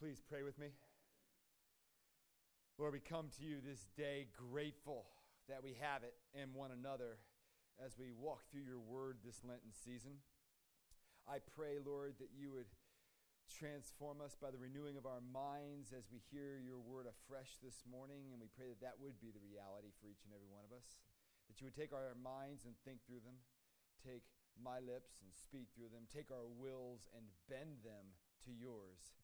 please pray with me? Lord, we come to you this day grateful that we have it in one another as we walk through your word this Lenten season. I pray, Lord, that you would transform us by the renewing of our minds as we hear your word afresh this morning, and we pray that that would be the reality for each and every one of us. That you would take our minds and think through them, take my lips and speak through them, take our wills and bend them to yours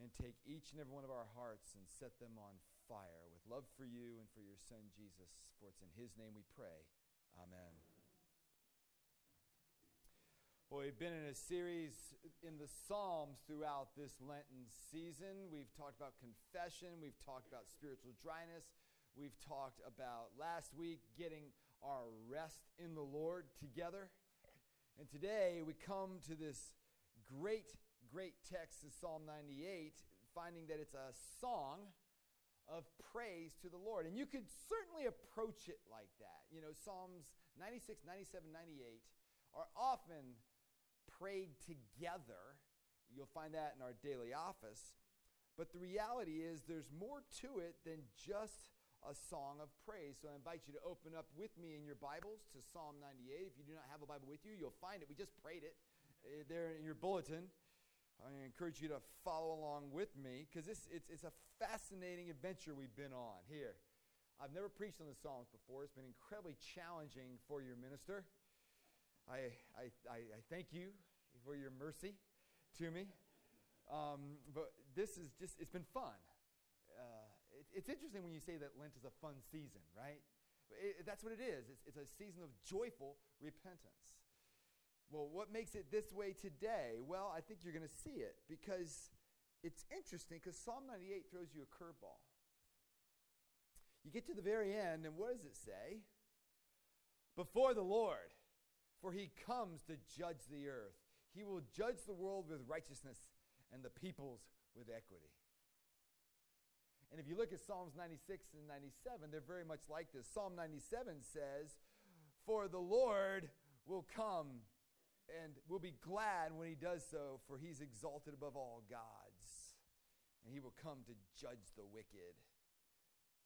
and take each and every one of our hearts and set them on fire with love for you and for your son Jesus. For it's in his name we pray. Amen. Well, we've been in a series in the Psalms throughout this Lenten season. We've talked about confession, we've talked about spiritual dryness, we've talked about last week getting our rest in the Lord together. And today we come to this great great text is Psalm 98, finding that it's a song of praise to the Lord. And you could certainly approach it like that. You know, Psalms 96, 97, 98 are often prayed together. You'll find that in our daily office. But the reality is, there's more to it than just a song of praise. So I invite you to open up with me in your Bibles to Psalm 98. If you do not have a Bible with you, you'll find it. We just prayed it uh, there in your bulletin. I encourage you to follow along with me because it's, it's a fascinating adventure we've been on here. I've never preached on the Psalms before. It's been incredibly challenging for your minister. I, I, I, I thank you for your mercy to me. Um, but this is just, it's been fun. Uh, it, it's interesting when you say that Lent is a fun season, right? It, that's what it is. It's, it's a season of joyful repentance. Well, what makes it this way today? Well, I think you're going to see it because it's interesting because Psalm 98 throws you a curveball. You get to the very end, and what does it say? Before the Lord, for he comes to judge the earth. He will judge the world with righteousness and the peoples with equity. And if you look at Psalms 96 and 97, they're very much like this. Psalm 97 says, For the Lord will come and we'll be glad when he does so, for he's exalted above all gods, and he will come to judge the wicked.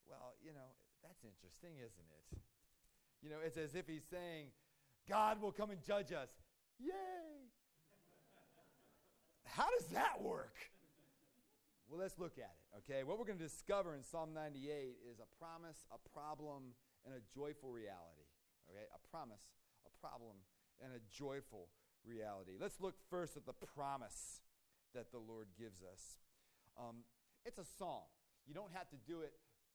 Well, you know, that's interesting, isn't it? You know, it's as if he's saying, God will come and judge us. Yay! How does that work? Well, let's look at it, okay? What we're going to discover in Psalm 98 is a promise, a problem, and a joyful reality, okay? A promise, a problem, and a joyful reality. Let's look first at the promise that the Lord gives us. Um, it's a song. You don't have to do it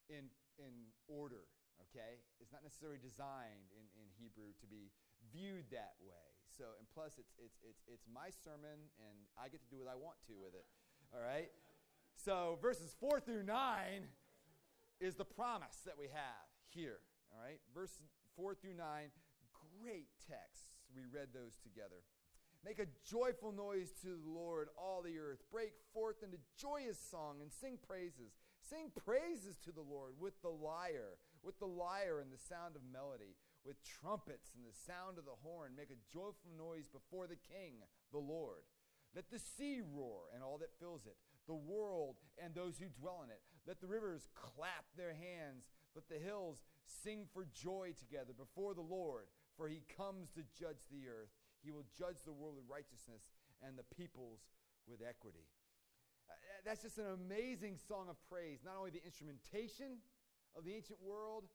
in, in order, okay? It's not necessarily designed in, in Hebrew to be viewed that way. So, and plus, it's, it's, it's, it's my sermon, and I get to do what I want to with it, all right? So, verses 4 through 9 is the promise that we have here, all right? Verse 4 through 9, great text we read those together. Make a joyful noise to the Lord, all the earth. Break forth into joyous song and sing praises. Sing praises to the Lord with the lyre, with the lyre and the sound of melody, with trumpets and the sound of the horn. Make a joyful noise before the King, the Lord. Let the sea roar and all that fills it, the world and those who dwell in it. Let the rivers clap their hands. Let the hills sing for joy together before the Lord for he comes to judge the earth. He will judge the world with righteousness and the peoples with equity. Uh, that's just an amazing song of praise. Not only the instrumentation of the ancient world,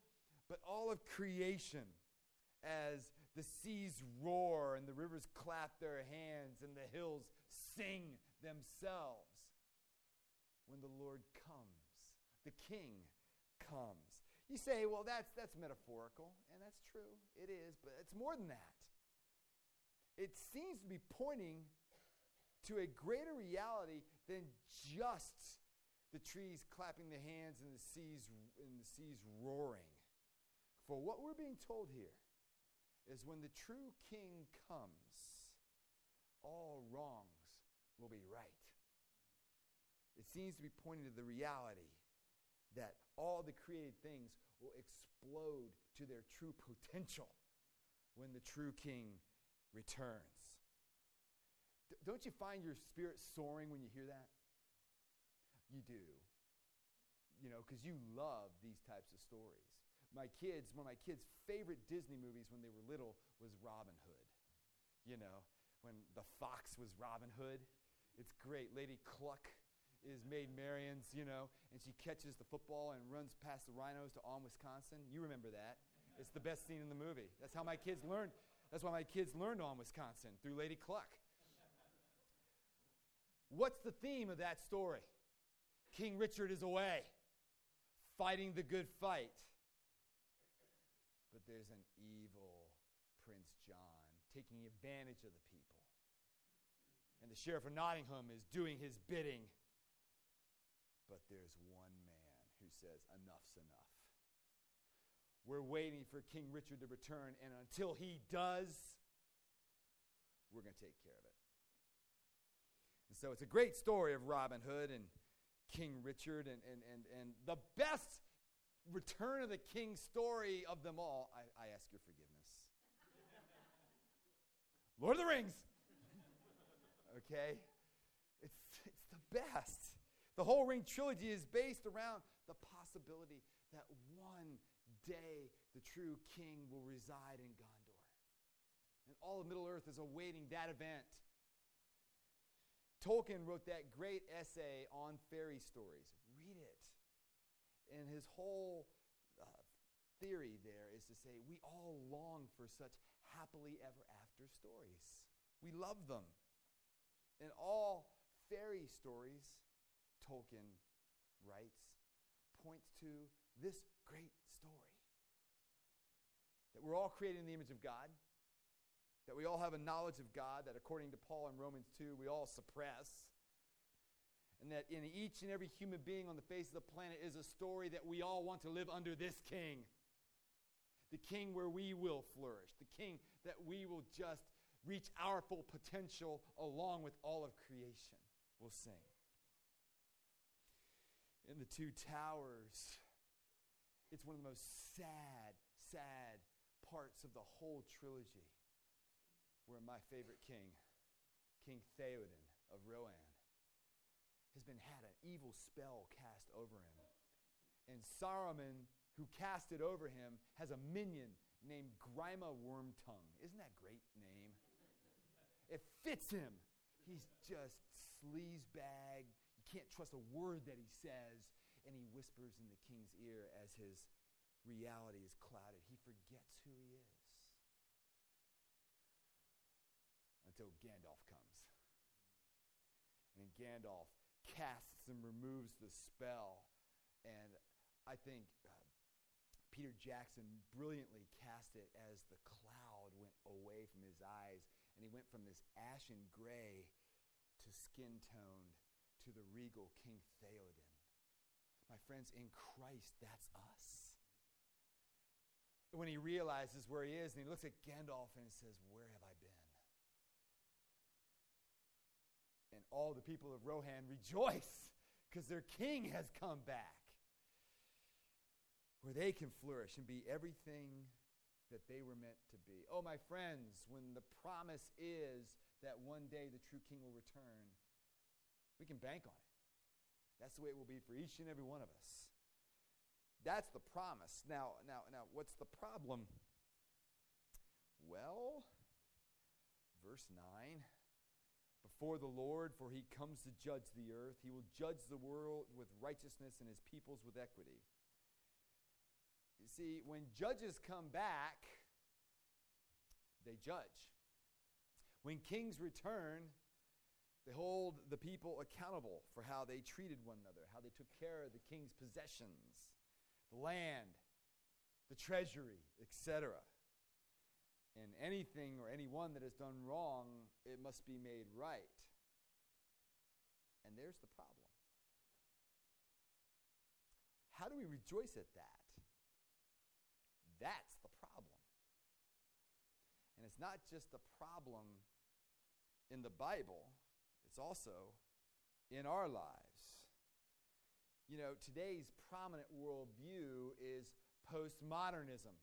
but all of creation as the seas roar and the rivers clap their hands and the hills sing themselves when the Lord comes, the King comes. You say, well, that's, that's metaphorical, and that's true. It is, but it's more than that. It seems to be pointing to a greater reality than just the trees clapping their hands and the seas and the seas roaring. For what we're being told here is when the true king comes, all wrongs will be right. It seems to be pointing to the reality that all the created things will explode to their true potential when the true king returns. D- don't you find your spirit soaring when you hear that? you do. You know, because you love these types of stories. My kids, one of my kids' favorite Disney movies when they were little was Robin Hood. You know, when the fox was Robin Hood. It's great. Lady Cluck is Maid Marian's, you know, and she catches the football and runs past the rhinos to On, Wisconsin. You remember that. It's the best scene in the movie. That's how my kids learned. That's why my kids learned On, Wisconsin through Lady Cluck. What's the theme of that story? King Richard is away, fighting the good fight. But there's an evil Prince John taking advantage of the people. And the sheriff of Nottingham is doing his bidding. But there's one man who says, Enough's enough. We're waiting for King Richard to return, and until he does, we're going to take care of it. And so it's a great story of Robin Hood and King Richard, and, and, and, and the best return of the king story of them all. I, I ask your forgiveness. Lord of the Rings. okay? It's, it's the best. The whole Ring trilogy is based around the possibility that one day the true king will reside in Gondor. And all of Middle Earth is awaiting that event. Tolkien wrote that great essay on fairy stories. Read it. And his whole uh, theory there is to say we all long for such happily ever after stories. We love them. And all fairy stories Tolkien writes, points to this great story. That we're all created in the image of God, that we all have a knowledge of God that, according to Paul in Romans 2, we all suppress, and that in each and every human being on the face of the planet is a story that we all want to live under this king. The king where we will flourish, the king that we will just reach our full potential along with all of creation. We'll sing in the two towers. It's one of the most sad, sad parts of the whole trilogy where my favorite king, King Theoden of Rohan, has been had an evil spell cast over him. And Saruman, who cast it over him, has a minion named Grima Wormtongue. Isn't that great name? It fits him. He's just sleazebag, can't trust a word that he says, and he whispers in the king's ear as his reality is clouded. He forgets who he is until Gandalf comes. And Gandalf casts and removes the spell. And I think uh, Peter Jackson brilliantly cast it as the cloud went away from his eyes, and he went from this ashen gray to skin toned to the regal King Theoden. My friends, in Christ, that's us. When he realizes where he is and he looks at Gandalf and he says, Where have I been? And all the people of Rohan rejoice because their king has come back where they can flourish and be everything that they were meant to be. Oh, my friends, when the promise is that one day the true king will return, we can bank on it. That's the way it will be for each and every one of us. That's the promise. Now, now, now, what's the problem? Well, verse 9 Before the Lord, for he comes to judge the earth, he will judge the world with righteousness and his peoples with equity. You see, when judges come back, they judge. When kings return, they hold the people accountable for how they treated one another, how they took care of the king's possessions, the land, the treasury, etc. And anything or anyone that has done wrong, it must be made right. And there's the problem. How do we rejoice at that? That's the problem. And it's not just a problem in the Bible it's also in our lives. You know, today's prominent worldview is postmodernism.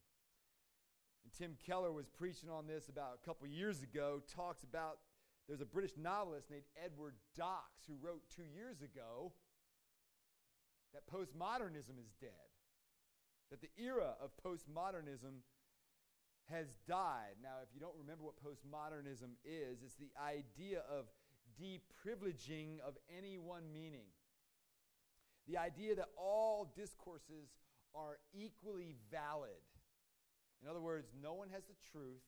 And Tim Keller was preaching on this about a couple years ago, talks about there's a British novelist named Edward Docx who wrote two years ago that postmodernism is dead, that the era of postmodernism has died. Now, if you don't remember what postmodernism is, it's the idea of deprivileging of any one meaning. The idea that all discourses are equally valid. In other words, no one has the truth.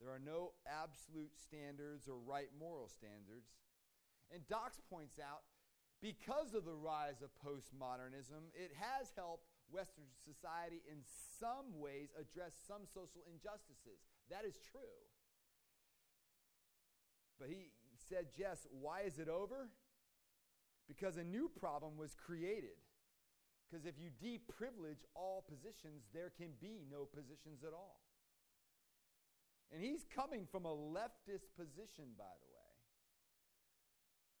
There are no absolute standards or right moral standards. And Docx points out because of the rise of postmodernism, it has helped Western society in some ways address some social injustices. That is true. But he said, Jess, why is it over? Because a new problem was created. Because if you deprivilege all positions, there can be no positions at all. And he's coming from a leftist position, by the way.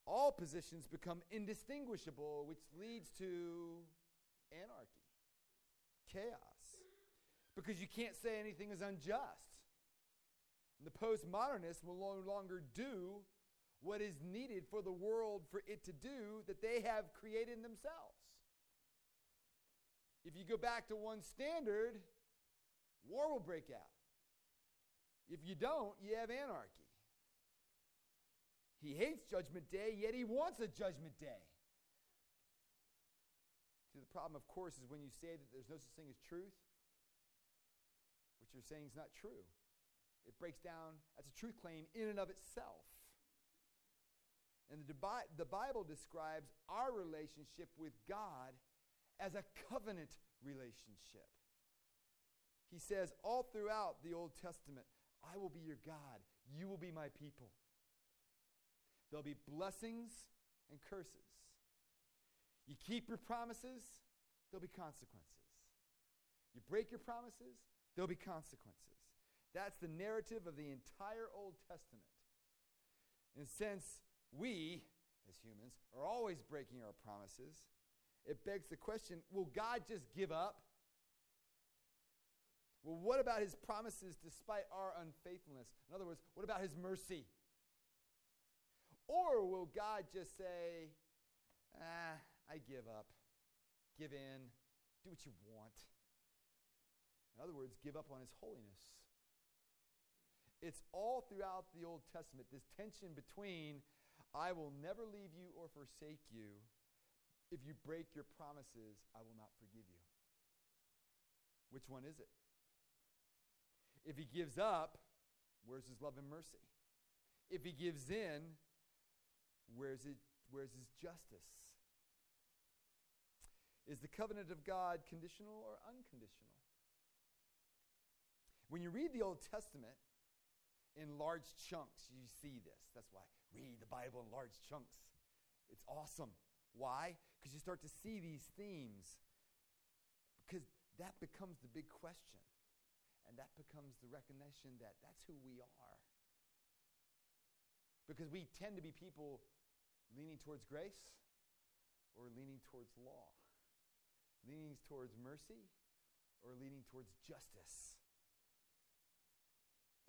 All positions become indistinguishable, which leads to anarchy chaos because you can't say anything is unjust. And the postmodernists will no longer do what is needed for the world for it to do that they have created themselves. If you go back to one standard, war will break out. If you don't, you have anarchy. He hates Judgment Day, yet he wants a Judgment Day. See, the problem, of course, is when you say that there's no such thing as truth, what you're saying is not true. It breaks down, that's a truth claim in and of itself. And the, the Bible describes our relationship with God as a covenant relationship. He says all throughout the Old Testament, I will be your God, you will be my people. There'll be blessings and curses. You keep your promises, there'll be consequences. You break your promises, there'll be consequences. That's the narrative of the entire Old Testament. And since we, as humans, are always breaking our promises, it begs the question will God just give up? Well, what about his promises despite our unfaithfulness? In other words, what about his mercy? Or will God just say, ah, I give up, give in, do what you want. In other words, give up on his holiness. It's all throughout the Old Testament, this tension between, I will never leave you or forsake you. If you break your promises, I will not forgive you. Which one is it? If he gives up, where's his love and mercy? If he gives in, where's, it, where's his justice? Is the covenant of God conditional or unconditional? When you read the Old Testament in large chunks, you see this. That's why read the Bible in large chunks. It's awesome. Why? Because you start to see these themes. Because that becomes the big question. And that becomes the recognition that that's who we are. Because we tend to be people leaning towards grace or leaning towards law leaning towards mercy or leaning towards justice?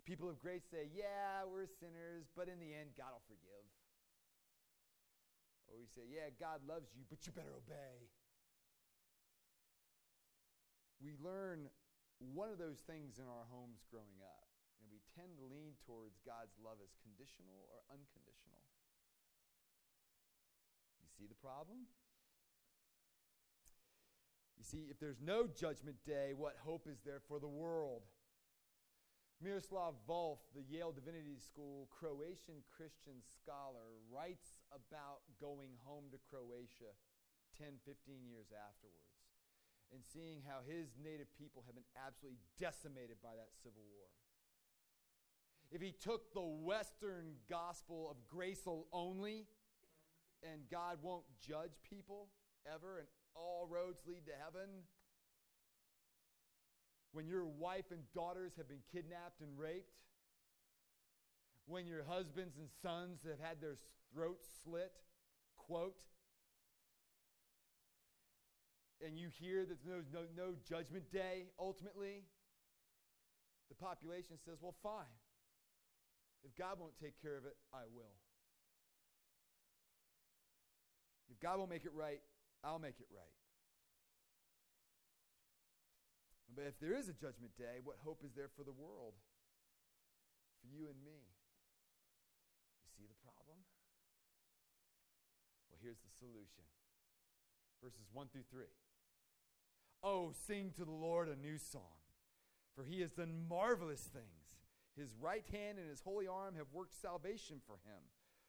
People of grace say, yeah, we're sinners, but in the end, God will forgive. Or we say, yeah, God loves you, but you better obey. We learn one of those things in our homes growing up, and we tend to lean towards God's love as conditional or unconditional. You see the problem? You see, if there's no judgment day, what hope is there for the world? Miroslav Volf, the Yale Divinity School Croatian Christian scholar, writes about going home to Croatia 10, 15 years afterwards and seeing how his native people have been absolutely decimated by that civil war. If he took the Western gospel of grace only and God won't judge people ever and all roads lead to heaven. When your wife and daughters have been kidnapped and raped. When your husbands and sons have had their throats slit, quote. And you hear that there's no, no, judgment day ultimately. The population says, well, fine. If God won't take care of it, I will. If God won't make it right, I'll make it right. But if there is a judgment day, what hope is there for the world? For you and me? You see the problem? Well, here's the solution verses 1 through 3. Oh, sing to the Lord a new song, for he has done marvelous things. His right hand and his holy arm have worked salvation for him.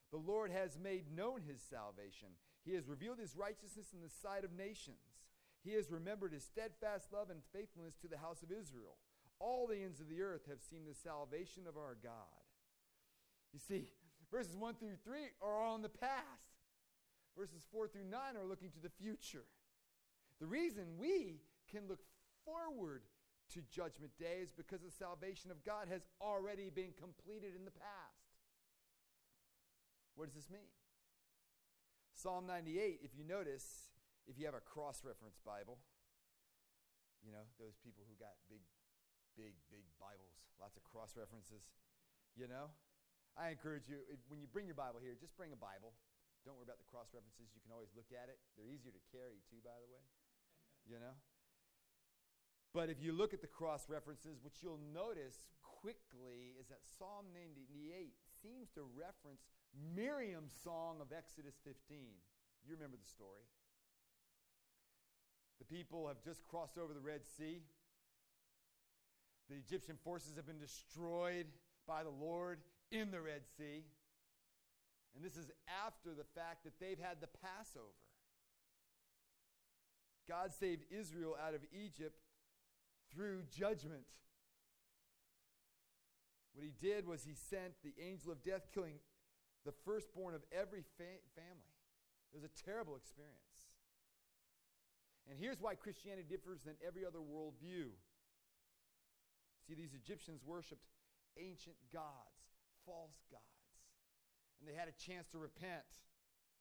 The Lord has made known his salvation. He has revealed his righteousness in the sight of nations. He has remembered his steadfast love and faithfulness to the house of Israel. All the ends of the earth have seen the salvation of our God. You see, verses 1 through 3 are all in the past, verses 4 through 9 are looking to the future. The reason we can look forward to Judgment Day is because the salvation of God has already been completed in the past. What does this mean? Psalm 98, if you notice, if you have a cross reference Bible, you know, those people who got big, big, big Bibles, lots of cross references, you know, I encourage you, if, when you bring your Bible here, just bring a Bible. Don't worry about the cross references. You can always look at it. They're easier to carry, too, by the way. You know? But if you look at the cross references, what you'll notice quickly is that Psalm 98 seems to reference Miriam's song of Exodus 15. You remember the story. The people have just crossed over the Red Sea. The Egyptian forces have been destroyed by the Lord in the Red Sea. And this is after the fact that they've had the Passover. God saved Israel out of Egypt through judgment. What he did was he sent the angel of death, killing the firstborn of every fa- family. It was a terrible experience. And here's why Christianity differs than every other worldview. See, these Egyptians worshiped ancient gods, false gods, and they had a chance to repent.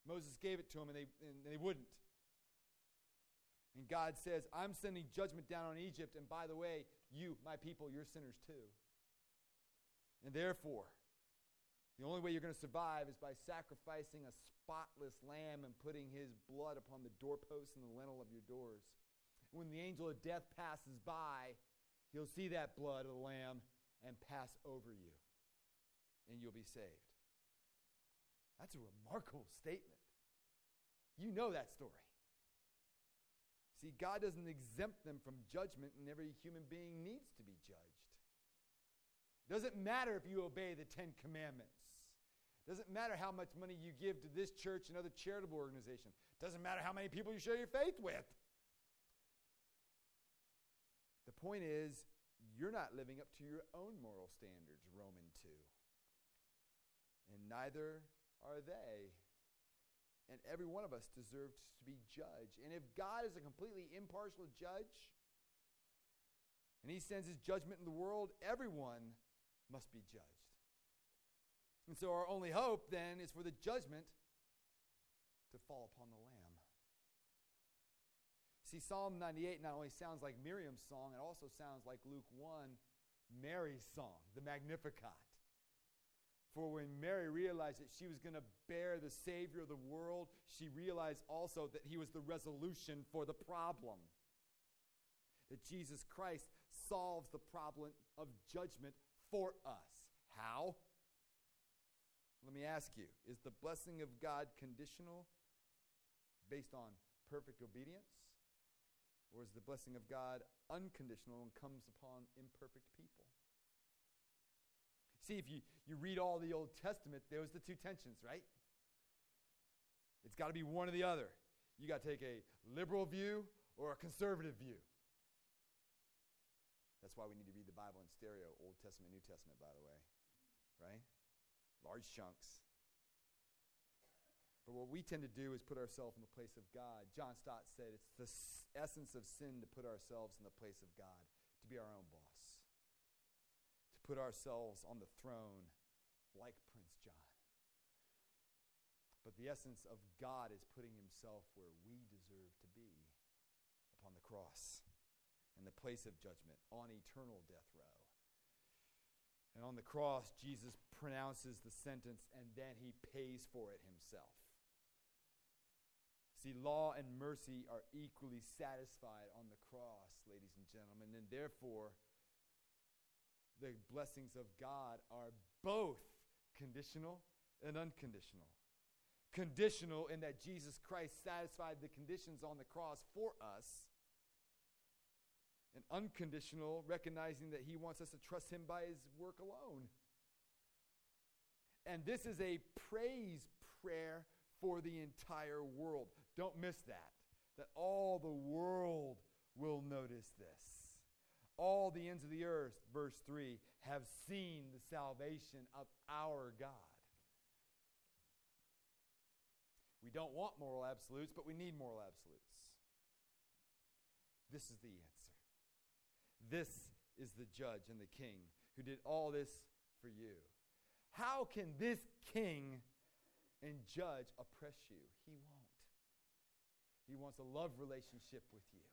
Moses gave it to them, and they, and they wouldn't. And God says, I'm sending judgment down on Egypt, and by the way, you, my people, you're sinners too. And therefore, the only way you're going to survive is by sacrificing a spotless lamb and putting his blood upon the doorposts and the lintel of your doors. When the angel of death passes by, he'll see that blood of the lamb and pass over you, and you'll be saved. That's a remarkable statement. You know that story. See, God doesn't exempt them from judgment, and every human being needs to be judged. Doesn't matter if you obey the Ten Commandments. Doesn't matter how much money you give to this church and other charitable organization. Doesn't matter how many people you share your faith with. The point is, you're not living up to your own moral standards, Roman 2. And neither are they. And every one of us deserves to be judged. And if God is a completely impartial judge, and he sends his judgment in the world, everyone must be judged. And so our only hope then is for the judgment to fall upon the Lamb. See, Psalm 98 not only sounds like Miriam's song, it also sounds like Luke 1, Mary's song, the Magnificat. For when Mary realized that she was going to bear the Savior of the world, she realized also that he was the resolution for the problem. That Jesus Christ solves the problem of judgment for us. How? Let me ask you is the blessing of God conditional based on perfect obedience? Or is the blessing of God unconditional and comes upon imperfect people? See, if you, you read all the Old Testament, there was the two tensions, right? It's got to be one or the other. You got to take a liberal view or a conservative view. That's why we need to read the Bible in stereo, Old Testament, New Testament, by the way. Right? large chunks. But what we tend to do is put ourselves in the place of God. John Stott said it's the essence of sin to put ourselves in the place of God, to be our own boss, to put ourselves on the throne like Prince John. But the essence of God is putting himself where we deserve to be upon the cross, the place of judgment, on eternal death row. And on the cross, Jesus pronounces the sentence and then he pays for it himself. See, law and mercy are equally satisfied on the cross, ladies and gentlemen, and therefore the blessings of God are both conditional and unconditional. Conditional in that Jesus Christ satisfied the conditions on the cross for us, and unconditional, recognizing that He wants us to trust Him by His work alone. And this is a praise prayer for the entire world. Don't miss that. That all the world will notice this. All the ends of the earth, verse 3, have seen the salvation of our God. We don't want moral absolutes, but we need moral absolutes. This is the answer. This is the judge and the king who did all this for you. How can this king and judge oppress you? He won't. He wants a love relationship with you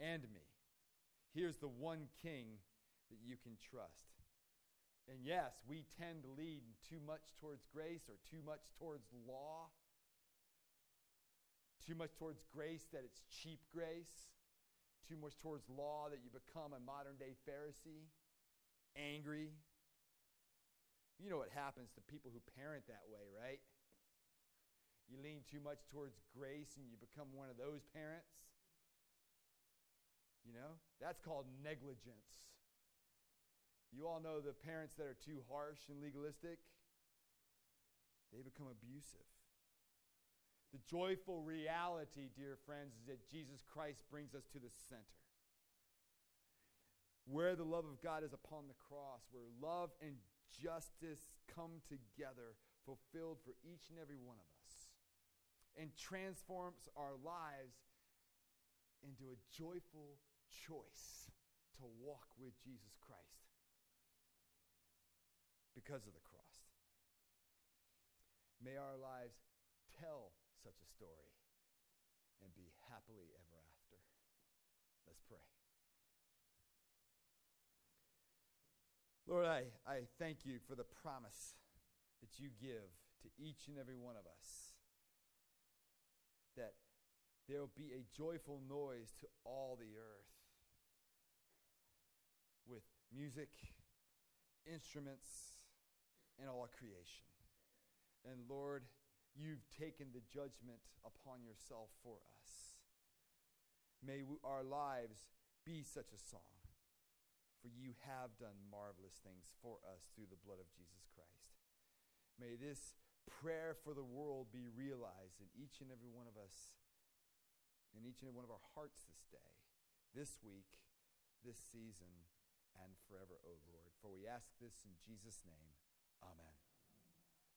and me. Here's the one king that you can trust. And yes, we tend to lean too much towards grace or too much towards law, too much towards grace that it's cheap grace, too much towards law that you become a modern day Pharisee, angry. You know what happens to people who parent that way, right? You lean too much towards grace and you become one of those parents. You know, that's called negligence. You all know the parents that are too harsh and legalistic, they become abusive. The joyful reality, dear friends, is that Jesus Christ brings us to the center. Where the love of God is upon the cross, where love and justice come together, fulfilled for each and every one of us and transforms our lives into a joyful choice to walk with Jesus Christ because of the cross. May our lives tell such a story and be happily ever after. Let's pray. Lord, I, I thank you for the promise that you give to each and every one of us that there will be a joyful noise to all the earth with music, instruments, and all creation. And Lord, you've taken the judgment upon yourself for us. May we, our lives be such a song, for you have done marvelous things for us through the blood of Jesus Christ. May this prayer for the world be realized in each and every one of us, in each and every one of our hearts this day, this week, this season, and forever, O Lord. For we ask this in Jesus' name. Amen.